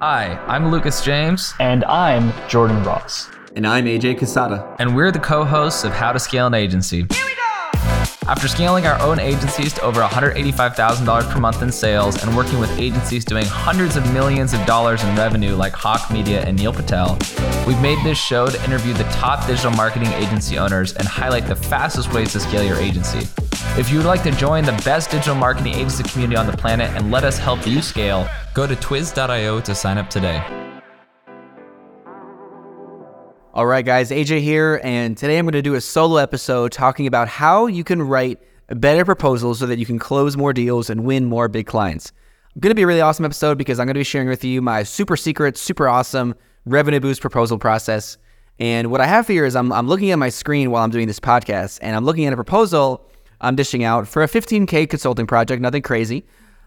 Hi, I'm Lucas James, And I'm Jordan Ross. And I'm AJ Cassata. and we're the co hosts of How to Scale an Agency. After scaling our own agencies to over $185,000 per month in sales and working with agencies doing hundreds of millions of dollars in revenue like Hawke Media and Neil Patel, we've made this show to interview the top digital marketing agency owners and highlight the fastest ways to scale your agency. If you would like to join the best digital marketing agency community on the planet and let us help you scale, go to twiz.io to sign up today. All right, guys, AJ here, and today I'm going to do a solo episode talking about how you can write better proposals so that you can close more deals and win more big clients. Going to be a really awesome episode because I'm going to be sharing with you my super secret, super awesome revenue boost proposal process. And what I have here is I'm, I'm looking at my screen while I'm doing this podcast, and I'm looking at a proposal I'm dishing out for a 15K consulting project, nothing crazy.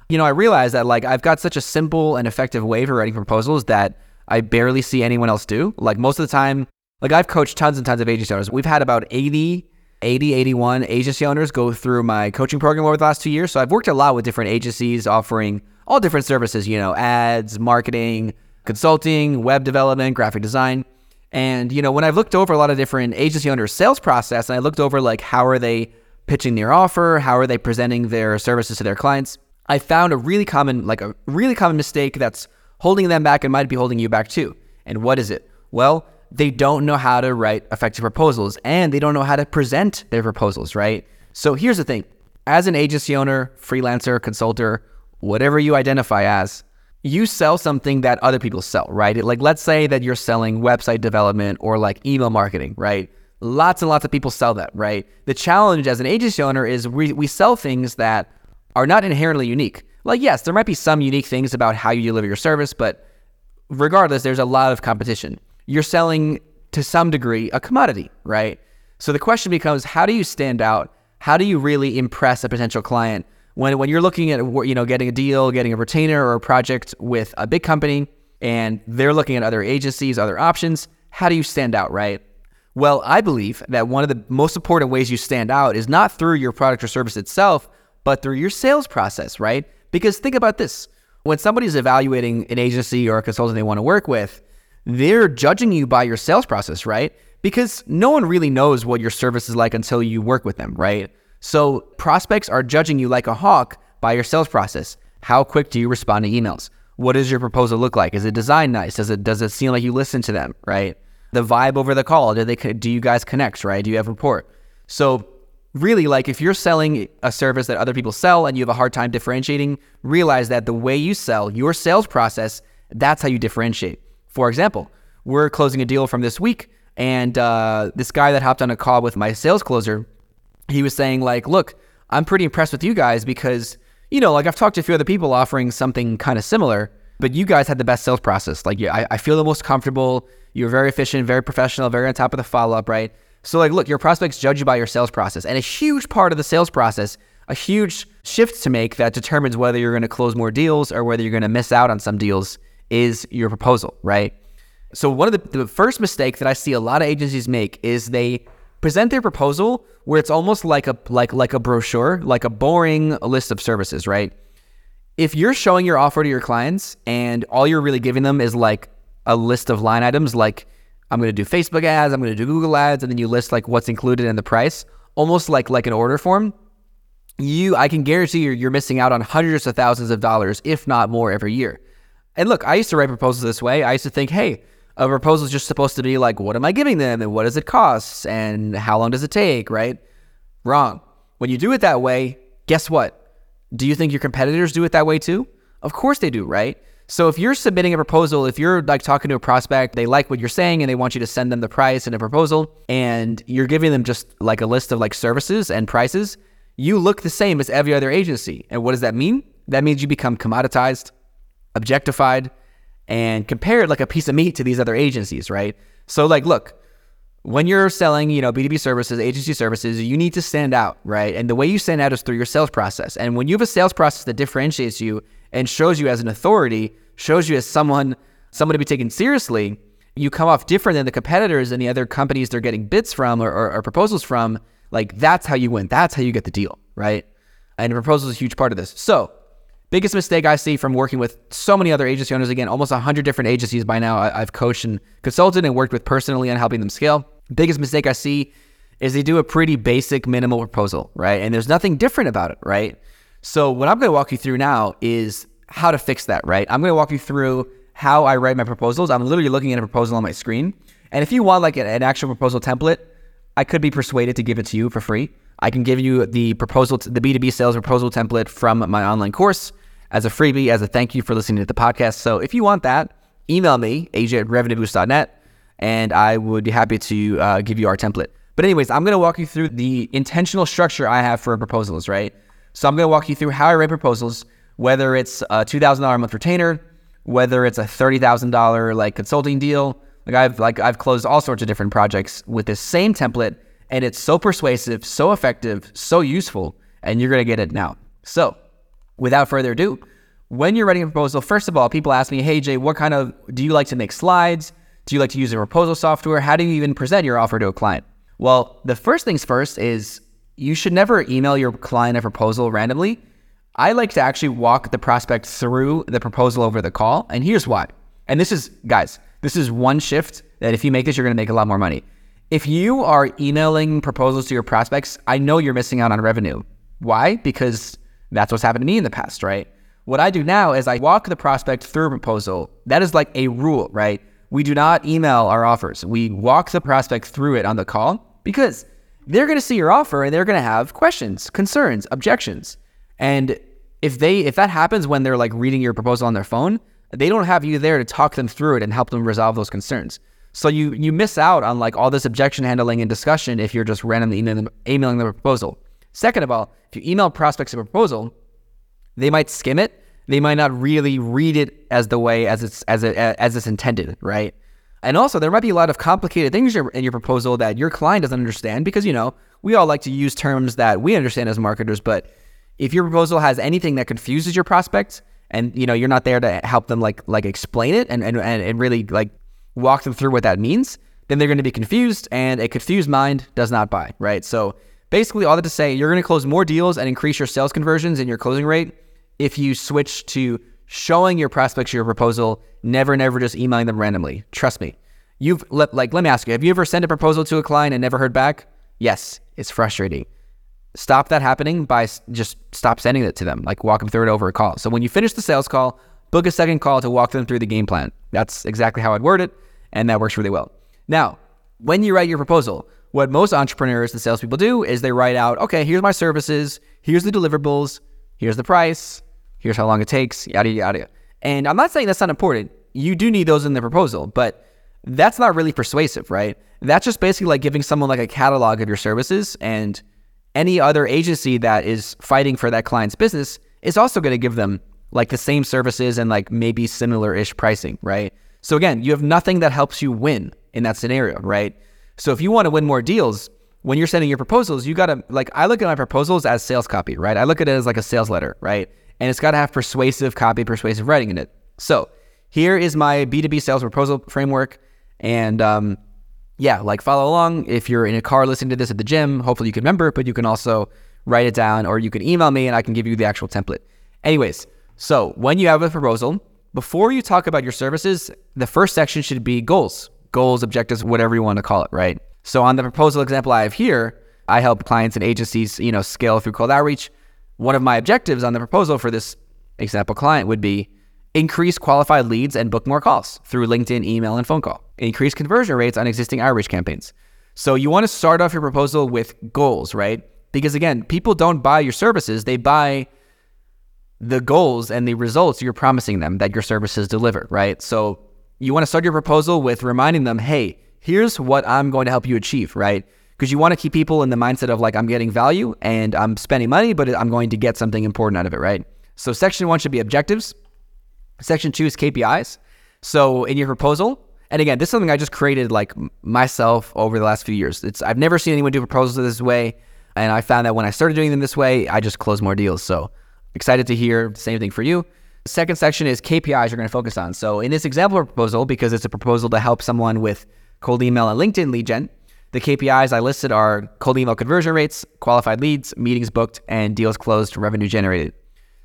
You know, I realize that like I've got such a simple and effective way for writing proposals that I barely see anyone else do. Like most of the time, like I've coached tons and tons of agency owners. We've had about 80, 80, 81 agency owners go through my coaching program over the last two years. So I've worked a lot with different agencies offering all different services, you know, ads, marketing, consulting, web development, graphic design. And, you know, when I've looked over a lot of different agency owners' sales process and I looked over like how are they pitching their offer, how are they presenting their services to their clients, I found a really common, like a really common mistake that's holding them back and might be holding you back too. And what is it? Well, they don't know how to write effective proposals and they don't know how to present their proposals, right? So here's the thing as an agency owner, freelancer, consulter, whatever you identify as, you sell something that other people sell, right? Like, let's say that you're selling website development or like email marketing, right? Lots and lots of people sell that, right? The challenge as an agency owner is we, we sell things that are not inherently unique. Like, yes, there might be some unique things about how you deliver your service, but regardless, there's a lot of competition. You're selling to some degree a commodity, right? So the question becomes, how do you stand out? How do you really impress a potential client when when you're looking at you know getting a deal, getting a retainer or a project with a big company, and they're looking at other agencies, other options? How do you stand out, right? Well, I believe that one of the most important ways you stand out is not through your product or service itself, but through your sales process, right? Because think about this when somebody's evaluating an agency or a consultant they want to work with, they're judging you by your sales process, right? Because no one really knows what your service is like until you work with them, right? So prospects are judging you like a hawk by your sales process. How quick do you respond to emails? What does your proposal look like? Is it designed nice? Does it does it seem like you listen to them, right? The vibe over the call, do they do you guys connect, right? Do you have rapport? So really like if you're selling a service that other people sell and you have a hard time differentiating, realize that the way you sell, your sales process, that's how you differentiate. For example, we're closing a deal from this week, and uh, this guy that hopped on a call with my sales closer, he was saying like, "Look, I'm pretty impressed with you guys because you know, like I've talked to a few other people offering something kind of similar, but you guys had the best sales process. Like, yeah, I, I feel the most comfortable. You're very efficient, very professional, very on top of the follow up, right? So, like, look, your prospects judge you by your sales process, and a huge part of the sales process." A huge shift to make that determines whether you're going to close more deals or whether you're going to miss out on some deals is your proposal, right? So one of the, the first mistake that I see a lot of agencies make is they present their proposal where it's almost like a like like a brochure, like a boring list of services, right? If you're showing your offer to your clients and all you're really giving them is like a list of line items like I'm going to do Facebook ads, I'm going to do Google ads and then you list like what's included in the price, almost like like an order form, you I can guarantee you're, you're missing out on hundreds of thousands of dollars if not more every year. And look, I used to write proposals this way. I used to think, hey, a proposal is just supposed to be like, what am I giving them and what does it cost and how long does it take, right? Wrong. When you do it that way, guess what? Do you think your competitors do it that way too? Of course they do, right? So if you're submitting a proposal, if you're like talking to a prospect, they like what you're saying and they want you to send them the price and a proposal, and you're giving them just like a list of like services and prices, you look the same as every other agency. And what does that mean? That means you become commoditized objectified and compared like a piece of meat to these other agencies, right? So like look, when you're selling, you know, B2B services, agency services, you need to stand out, right? And the way you stand out is through your sales process. And when you have a sales process that differentiates you and shows you as an authority, shows you as someone someone to be taken seriously, you come off different than the competitors and the other companies they're getting bids from or, or, or proposals from. Like that's how you win. That's how you get the deal, right? And a proposal is a huge part of this. So biggest mistake I see from working with so many other agency owners, again, almost 100 different agencies by now I- have coached and consulted and worked with personally on helping them scale. Biggest mistake I see is they do a pretty basic minimal proposal, right? And there's nothing different about it, right? So what I'm going to walk you through now is how to fix that, right? I'm going to walk you through how I write my proposals. I'm literally looking at a proposal on my screen. And if you want like an, an actual proposal template, I could be persuaded to give it to you for free. I can give you the proposal, the B2B sales proposal template from my online course as a freebie, as a thank you for listening to the podcast. So if you want that, email me, aj at revenueboost.net, and I would be happy to uh, give you our template. But anyways, I'm going to walk you through the intentional structure I have for proposals, right? So I'm going to walk you through how I write proposals, whether it's a $2,000 a month retainer, whether it's a $30,000 like consulting deal. Like I've like I've closed all sorts of different projects with this same template and it's so persuasive, so effective, so useful, and you're going to get it now. So, without further ado, when you're writing a proposal, first of all, people ask me, "Hey Jay, what kind of do you like to make slides? Do you like to use a proposal software? How do you even present your offer to a client?" Well, the first things first is you should never email your client a proposal randomly. I like to actually walk the prospect through the proposal over the call, and here's why. And this is, guys, this is one shift that if you make this, you're going to make a lot more money. If you are emailing proposals to your prospects, I know you're missing out on revenue. Why? Because that's what's happened to me in the past, right? What I do now is I walk the prospect through a proposal. That is like a rule, right? We do not email our offers. We walk the prospect through it on the call because they're going to see your offer and they're going to have questions, concerns, objections. And if they if that happens when they're like reading your proposal on their phone, they don't have you there to talk them through it and help them resolve those concerns. So you you miss out on like all this objection handling and discussion if you're just randomly emailing a proposal. Second of all, if you email prospects a proposal, they might skim it. They might not really read it as the way as it's as it as it's intended, right? And also, there might be a lot of complicated things in your proposal that your client doesn't understand because, you know, we all like to use terms that we understand as marketers. But if your proposal has anything that confuses your prospects and, you know, you're not there to help them like like explain it and, and, and really like walk them through what that means, then they're going to be confused and a confused mind does not buy, right? So basically, all that to say, you're going to close more deals and increase your sales conversions and your closing rate if you switch to showing your prospects your proposal, never, never just emailing them randomly. Trust me. You've let, like, let me ask you, have you ever sent a proposal to a client and never heard back? Yes, it's frustrating. Stop that happening by just stop sending it to them. Like walk them through it over a call. So when you finish the sales call, book a second call to walk them through the game plan. That's exactly how I'd word it, and that works really well. Now, when you write your proposal, what most entrepreneurs and salespeople do is they write out, okay, here's my services, here's the deliverables, here's the price, here's how long it takes, yada, yada. And I'm not saying that's not important. You do need those in the proposal, but that's not really persuasive, right? That's just basically like giving someone like a catalog of your services and any other agency that is fighting for that client's business is also going to give them like the same services and like maybe similar ish pricing, right? So again, you have nothing that helps you win in that scenario, right? So if you want to win more deals, when you're sending your proposals, you got to like I look at my proposals as sales copy, right? I look at it as like a sales letter, right? and it's got to have persuasive copy, persuasive writing in it. So here is my B2B sales proposal framework. And um, yeah, like follow along. If you're in a car listening to this at the gym, hopefully you can remember but you can also write it down or you can email me and I can give you the actual template. Anyways, so when you have a proposal, before you talk about your services, the first section should be goals, goals, objectives, whatever you want to call it, right? So on the proposal example I have here, I help clients and agencies, you know, scale through cold outreach. One of my objectives on the proposal for this example client would be increase qualified leads and book more calls through LinkedIn, email, and phone call. Increase conversion rates on existing outreach campaigns. So you want to start off your proposal with goals, right? Because again, people don't buy your services, they buy the goals and the results you're promising them that your services deliver, right? So you want to start your proposal with reminding them, hey, here's what I'm going to help you achieve, right? because you want to keep people in the mindset of like I'm getting value and I'm spending money, but I'm going to get something important out of it, right? So section one should be objectives. Section two is KPIs. So in your proposal, and again, this is something I just created like myself over the last few years. It's I've never seen anyone do proposals this way, and I found that when I started doing them this way, I just closed more deals. So excited to hear the same thing for you. Second section is KPIs you're going to focus on. So in this example proposal, because it's a proposal to help someone with cold email and LinkedIn lead gen, the KPIs I listed are cold email conversion rates, qualified leads, meetings booked, and deals closed, revenue generated.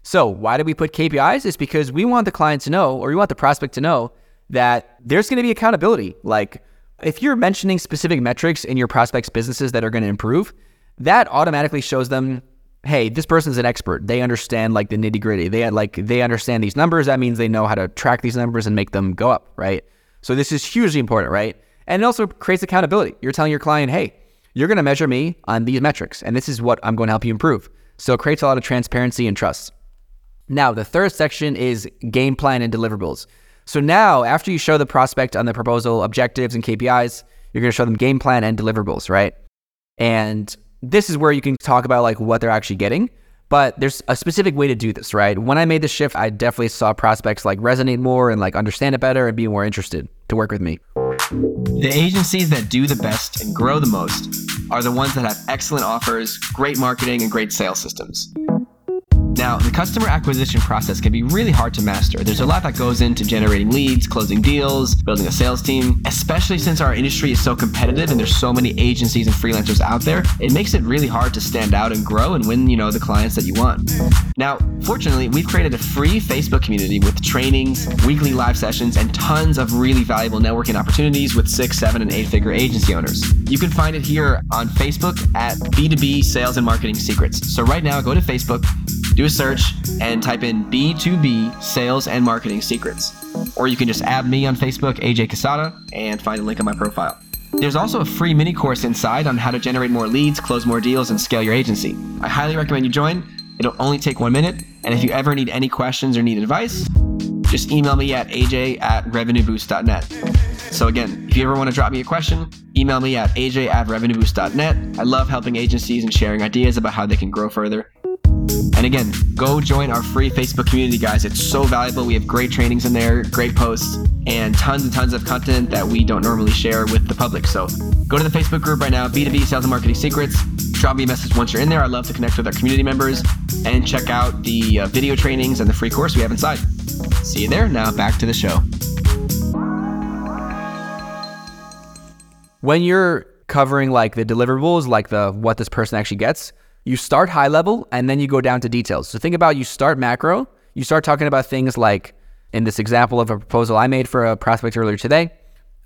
So, why do we put KPIs? It's because we want the client to know, or we want the prospect to know, that there's going to be accountability. Like, if you're mentioning specific metrics in your prospects' businesses that are going to improve, that automatically shows them, hey, this person's an expert. They understand like the nitty gritty. They like they understand these numbers. That means they know how to track these numbers and make them go up, right? So this is hugely important, right? And it also creates accountability. You're telling your client, hey, you're going to measure me on these metrics, and this is what I'm going to help you improve. So it creates a lot of transparency and trust. Now, the third section is game plan and deliverables. So now, after you show the prospect on the proposal objectives and KPIs, you're going to show them game plan and deliverables, right? And this is where you can talk about like what they're actually getting. But there's a specific way to do this, right? When I made the shift, I definitely saw prospects like resonate more and like understand it better and be more interested to work with me. The agencies that do the best and grow the most are the ones that have excellent offers, great marketing, and great sales systems. Now, the customer acquisition process can be really hard to master. There's a lot that goes into generating leads, closing deals, building a sales team, especially since our industry is so competitive and there's so many agencies and freelancers out there. It makes it really hard to stand out and grow and win, you know, the clients that you want. Now, fortunately, we've created a free Facebook community with trainings, weekly live sessions, and tons of really valuable networking opportunities with six, seven, and eight figure agency owners. You can find it here on Facebook at B2B Sales and Marketing Secrets. So right now, go to Facebook, do a search and type in B2B Sales and Marketing Secrets. Or you can just add me on Facebook, AJ Cassata, and find a link on my profile. There's also a free mini course inside on how to generate more leads, close more deals, and scale your agency. I highly recommend you join. It'll only take one minute. And if you ever need any questions or need advice, just email me at aj at revenueboost.net. So again, if you ever want to drop me a question, email me at aj at revenueboost.net. I love helping agencies and sharing ideas about how they can grow further. And again, go join our free Facebook community, guys. It's so valuable. We have great trainings in there, great posts, and tons and tons of content that we don't normally share with the public. So go to the Facebook group right now, B2B Sales and Marketing Secrets. Drop me a message once you're in there. I love to connect with our community members and check out the uh, video trainings and the free course we have inside. See you there. Now back to the show. When you're covering like the deliverables, like the what this person actually gets, you start high level and then you go down to details. So think about you start macro, you start talking about things like in this example of a proposal I made for a prospect earlier today,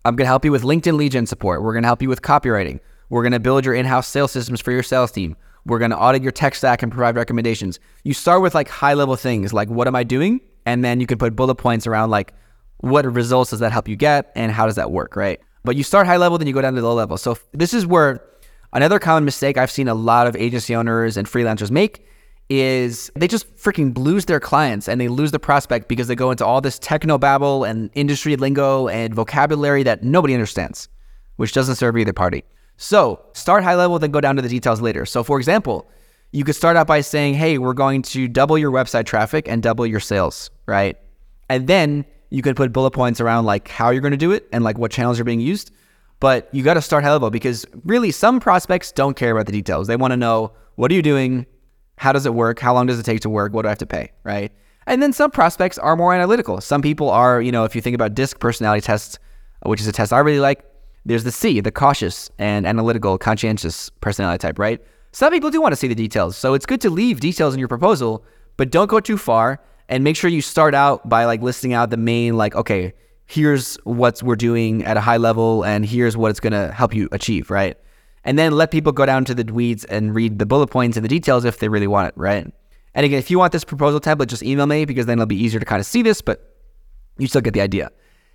I'm going to help you with LinkedIn lead gen support. We're going to help you with copywriting. We're going to build your in-house sales systems for your sales team. We're going to audit your tech stack and provide recommendations. You start with like high level things like what am I doing? And then you can put bullet points around like what results does that help you get and how does that work, right? But you start high level, then you go down to low level. So this is where Another common mistake I've seen a lot of agency owners and freelancers make is they just freaking lose their clients and they lose the prospect because they go into all this techno babble and industry lingo and vocabulary that nobody understands, which doesn't serve either party. So start high level, then go down to the details later. So, for example, you could start out by saying, Hey, we're going to double your website traffic and double your sales, right? And then you could put bullet points around like how you're going to do it and like what channels are being used. But you got to start high level because really some prospects don't care about the details. They want to know what are you doing? How does it work? How long does it take to work? What do I have to pay? Right. And then some prospects are more analytical. Some people are, you know, if you think about DISC personality tests, which is a test I really like, there's the C, the cautious and analytical, conscientious personality type, right? Some people do want to see the details. So it's good to leave details in your proposal, but don't go too far and make sure you start out by like listing out the main, like, okay, here's what we're doing at a high level and here's what it's going to help you achieve, right? And then let people go down to the weeds and read the bullet points and the details if they really want it, right? And again, if you want this proposal template, just email me because then it'll be easier to kind of see this, but you still get the idea.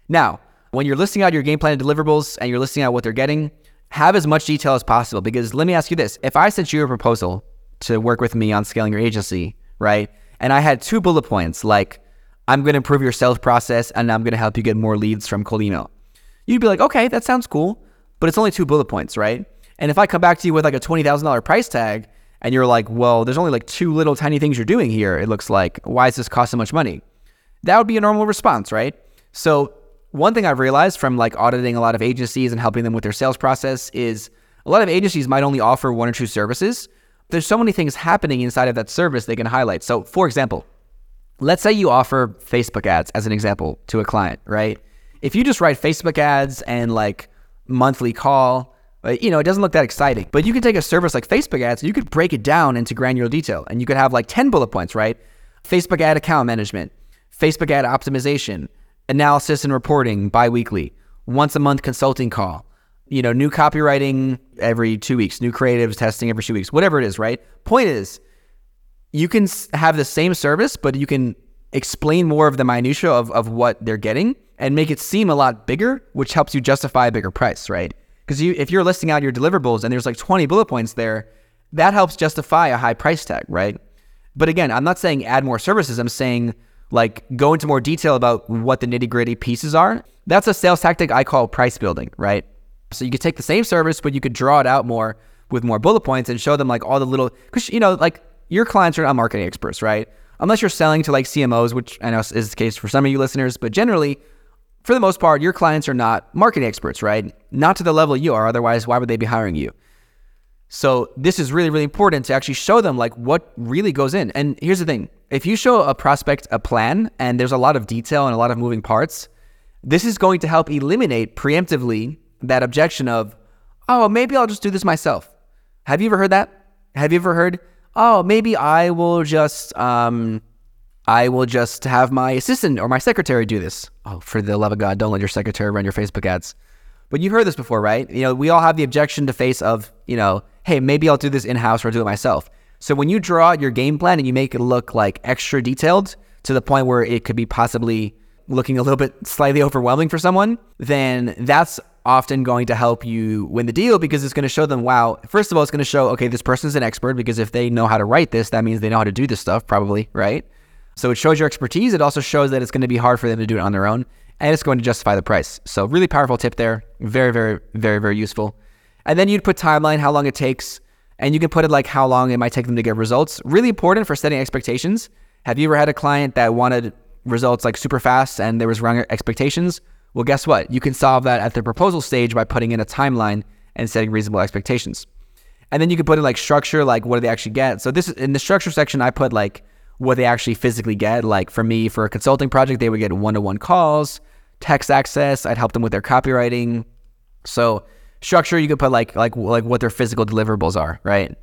Now, when you're listing out your game plan and deliverables and you're listing out what they're getting, have as much detail as possible because let me ask you this. If I sent you a proposal to work with me on scaling your agency, right? And I had two bullet points like I'm going to improve your sales process and I'm going to help you get more leads from cold email. You'd be like, okay, that sounds cool, but it's only two bullet points, right? And if I come back to you with like a $20,000 price tag and you're like, well, there's only like two little tiny things you're doing here, it looks like, why does this cost so much money? That would be a normal response, right? So, one thing I've realized from like auditing a lot of agencies and helping them with their sales process is a lot of agencies might only offer one or two services. There's so many things happening inside of that service they can highlight. So, for example, let's say you offer Facebook ads as an example to a client, right? If you just write Facebook ads and like monthly call, uh, you know, it doesn't look that exciting. But you can take a service like Facebook ads, you could break it down into granular detail and you could have like 10 bullet points, right? Facebook ad account management, Facebook ad optimization, analysis and reporting biweekly, once a month consulting call, you know, new copywriting every two weeks, new creatives testing every two weeks, whatever it is, right? Point is, you can have the same service, but you can explain more of the minutia of, of what they're getting and make it seem a lot bigger, which helps you justify a bigger price, right? Because you, if you're listing out your deliverables and there's like 20 bullet points there, that helps justify a high price tag, right? But again, I'm not saying add more services. I'm saying like go into more detail about what the nitty gritty pieces are. That's a sales tactic I call price building, right? So you could take the same service, but you could draw it out more with more bullet points and show them like all the little, because you know, like your clients are not marketing experts, right? Unless you're selling to like CMOs, which I know is the case for some of you listeners, but generally, for the most part, your clients are not marketing experts, right? Not to the level you are. Otherwise, why would they be hiring you? So this is really, really important to actually show them like what really goes in. And here's the thing: if you show a prospect a plan and there's a lot of detail and a lot of moving parts, this is going to help eliminate preemptively that objection of, oh, maybe I'll just do this myself. Have you ever heard that? Have you ever heard, oh, maybe I will just, um, I will just have my assistant or my secretary do this. Oh, for the love of God, don't let your secretary run your Facebook ads. But you've heard this before, right? You know, we all have the objection to face of, you know, hey, maybe I'll do this in house or I'll do it myself. So when you draw out your game plan and you make it look like extra detailed to the point where it could be possibly looking a little bit slightly overwhelming for someone, then that's often going to help you win the deal because it's going to show them, wow, first of all, it's going to show, okay, this person's an expert because if they know how to write this, that means they know how to do this stuff, probably, right? So it shows your expertise. It also shows that it's going to be hard for them to do it on their own and it's going to justify the price. So, really powerful tip there. Very, very, very, very useful. And then you'd put timeline, how long it takes, and you can put it like how long it might take them to get results. Really important for setting expectations. Have you ever had a client that wanted results like super fast and there was wrong expectations? Well, guess what? You can solve that at the proposal stage by putting in a timeline and setting reasonable expectations. And then you can put in like structure, like what do they actually get? So this in the structure section, I put like what they actually physically get. Like for me, for a consulting project, they would get one-to-one calls, text access. I'd help them with their copywriting. So structure, you could put like like like what their physical deliverables are, right?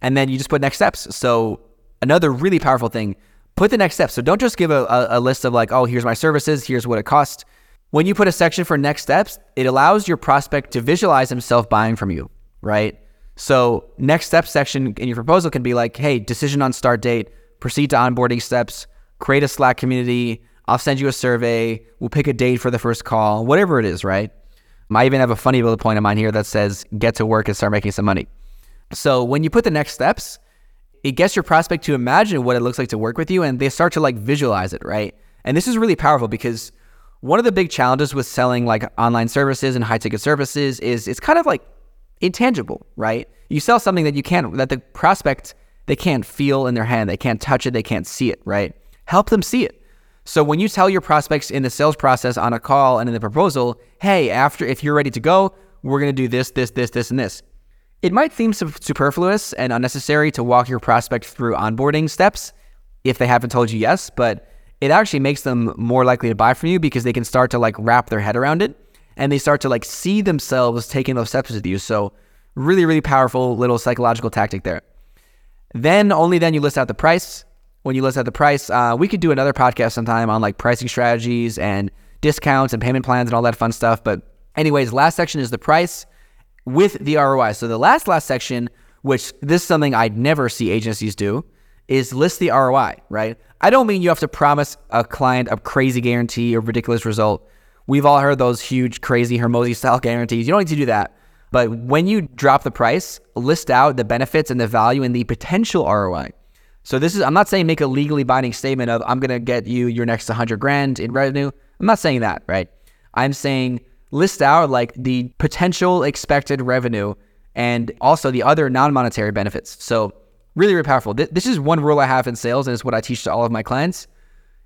And then you just put next steps. So another really powerful thing, put the next steps. So don't just give a, a, a list of like, oh, here's my services, here's what it costs. When you put a section for next steps, it allows your prospect to visualize himself buying from you, right? So, next step section in your proposal can be like, hey, decision on start date, proceed to onboarding steps, create a Slack community, I'll send you a survey, we'll pick a date for the first call, whatever it is, right? I even have a funny bullet point of mine here that says, get to work and start making some money. So, when you put the next steps, it gets your prospect to imagine what it looks like to work with you and they start to like visualize it, right? And this is really powerful because one of the big challenges with selling like online services and high ticket services is it's kind of like intangible, right? You sell something that you can't, that the prospect, they can't feel in their hand, they can't touch it, they can't see it, right? Help them see it. So when you tell your prospects in the sales process on a call and in the proposal, hey, after, if you're ready to go, we're going to do this, this, this, this, and this. It might seem superfluous and unnecessary to walk your prospect through onboarding steps if they haven't told you yes, but it actually makes them more likely to buy from you because they can start to like wrap their head around it and they start to like see themselves taking those steps with you. So really, really powerful little psychological tactic there. Then only then you list out the price. When you list out the price, uh, we could do another podcast sometime on like pricing strategies and discounts and payment plans and all that fun stuff. But anyways, last section is the price with the ROI. So the last last section, which this is something I'd never see agencies do, is list the ROI, right? I don't mean you have to promise a client a crazy guarantee or ridiculous result. We've all heard those huge, crazy Hormozi style guarantees. You don't need to do that. But when you drop the price, list out the benefits and the value and the potential ROI. So this is I'm not saying make a legally binding statement of I'm going to get you your next 100 grand in revenue. I'm not saying that, right? I'm saying list out like the potential expected revenue and also the other non-monetary benefits. So Really, really powerful. This is one rule I have in sales, and it's what I teach to all of my clients.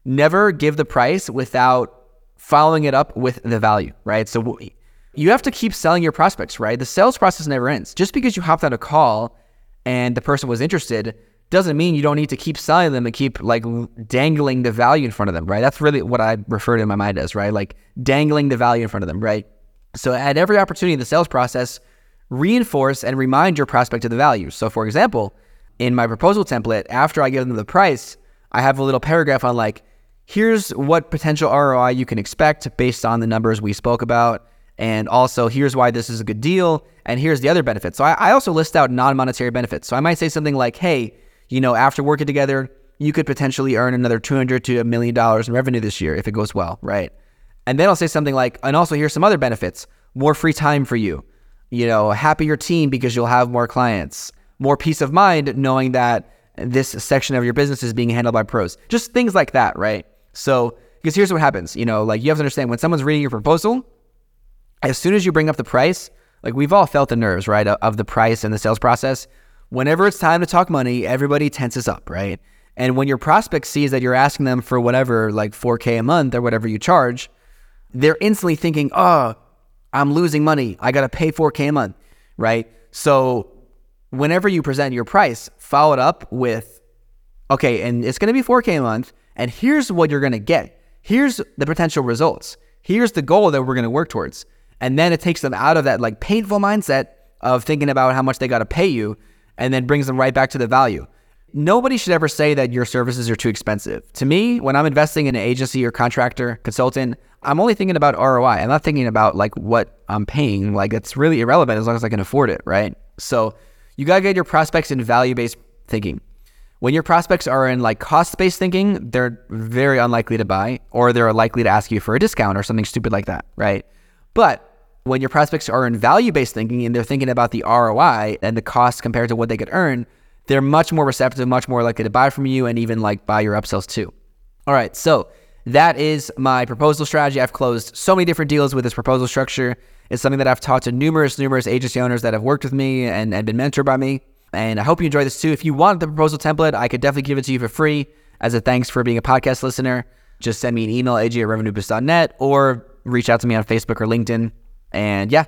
Never give the price without following it up with the value, right? So you have to keep selling your prospects, right? The sales process never ends. Just because you hopped on a call and the person was interested doesn't mean you don't need to keep selling them and keep like dangling the value in front of them, right? That's really what I refer to in my mind as, right? Like dangling the value in front of them, right? So at every opportunity in the sales process, reinforce and remind your prospect of the value. So for example, in my proposal template, after I give them the price, I have a little paragraph on like, here's what potential ROI you can expect based on the numbers we spoke about. And also, here's why this is a good deal. And here's the other benefits. So I, I also list out non monetary benefits. So I might say something like, hey, you know, after working together, you could potentially earn another 200 to a million dollars in revenue this year if it goes well, right? And then I'll say something like, and also here's some other benefits more free time for you, you know, happier team because you'll have more clients, more peace of mind knowing that this section of your business is being handled by pros. Just things like that, right? So, because here's what happens, you know, like you have to understand when someone's reading your proposal, as soon as you bring up the price, like we've all felt the nerves, right, of the price and the sales process. Whenever it's time to talk money, everybody tenses up, right? And when your prospect sees that you're asking them for whatever, like 4K a month or whatever you charge, they're instantly thinking, oh, I'm losing money. I got to pay 4K a month, right? So whenever you present your price, follow it up with, okay, and it's going to be 4K a month, and here's what you're going to get. Here's the potential results. Here's the goal that we're going to work towards. And then it takes them out of that like painful mindset of thinking about how much they got to pay you and then brings them right back to the value. Nobody should ever say that your services are too expensive. To me, when I'm investing in an agency or contractor, consultant, I'm only thinking about ROI. I'm not thinking about like what I'm paying. Like it's really irrelevant as long as I can afford it, right? So you gotta get your prospects in value-based thinking. When your prospects are in like cost-based thinking, they're very unlikely to buy, or they're likely to ask you for a discount or something stupid like that, right? But when your prospects are in value-based thinking and they're thinking about the ROI and the cost compared to what they could earn, they're much more receptive, much more likely to buy from you and even like buy your upsells too. All right, so that is my proposal strategy. I've closed so many different deals with this proposal structure. It's something that I've taught to numerous, numerous agency owners that have worked with me and, and been mentored by me. And I hope you enjoy this too. If you want the proposal template, I could definitely give it to you for free as a thanks for being a podcast listener. Just send me an email, aj at revenueboost.net, or reach out to me on Facebook or LinkedIn. And yeah,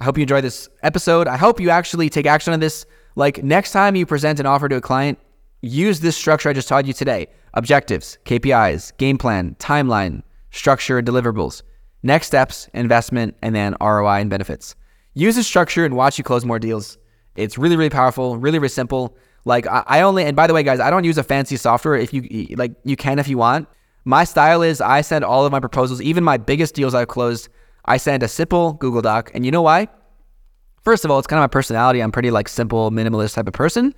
I hope you enjoy this episode. I hope you actually take action on this like next time you present an offer to a client, use this structure I just taught you today objectives, KPIs, game plan, timeline, structure, and deliverables, next steps, investment, and then ROI and benefits. Use this structure and watch you close more deals. It's really, really powerful, really, really simple. Like I only, and by the way, guys, I don't use a fancy software. If you like, you can if you want. My style is I send all of my proposals, even my biggest deals I've closed. I send a simple Google Doc, and you know why? First of all, it's kind of my personality. I'm pretty like simple, minimalist type of person.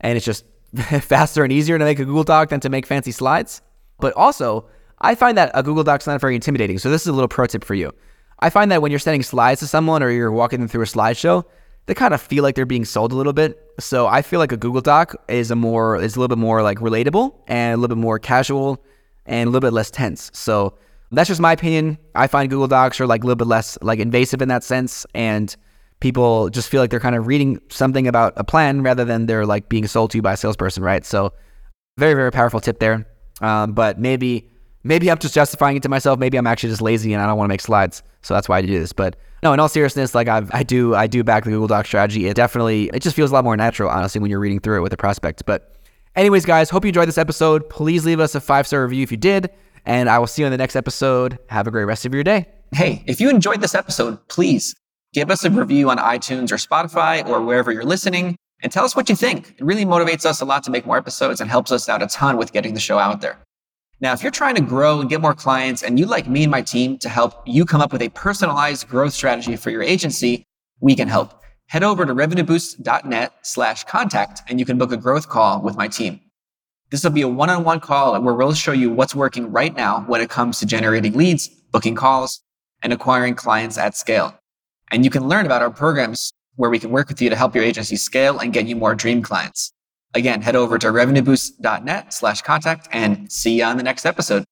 And it's just faster and easier to make a Google Doc than to make fancy slides. But also, I find that a Google Doc's not very intimidating. So this is a little pro tip for you. I find that when you're sending slides to someone or you're walking them through a slideshow, they kind of feel like they're being sold a little bit. So I feel like a Google Doc is a more is a little bit more like relatable and a little bit more casual and a little bit less tense. So that's just my opinion. I find Google Docs are like a little bit less like invasive in that sense and people just feel like they're kind of reading something about a plan rather than they're like being sold to you by a salesperson, right? So, very very powerful tip there. Um, but maybe maybe I'm just justifying it to myself. Maybe I'm actually just lazy and I don't want to make slides, so that's why I do this. But no, in all seriousness, like I've, I do I do back the Google Doc strategy. It definitely it just feels a lot more natural, honestly, when you're reading through it with a prospect. But anyways, guys, hope you enjoyed this episode. Please leave us a five star review if you did, and I will see you in the next episode. Have a great rest of your day. Hey, if you enjoyed this episode, please Give us a review on iTunes or Spotify or wherever you're listening and tell us what you think. It really motivates us a lot to make more episodes and helps us out a ton with getting the show out there. Now, if you're trying to grow and get more clients and you'd like me and my team to help you come up with a personalized growth strategy for your agency, we can help. Head over to revenueboost.net slash contact and you can book a growth call with my team. This will be a one-on-one call where we'll show you what's working right now when it comes to generating leads, booking calls, and acquiring clients at scale. And you can learn about our programs where we can work with you to help your agency scale and get you more dream clients. Again, head over to revenueboost.net slash contact and see you on the next episode.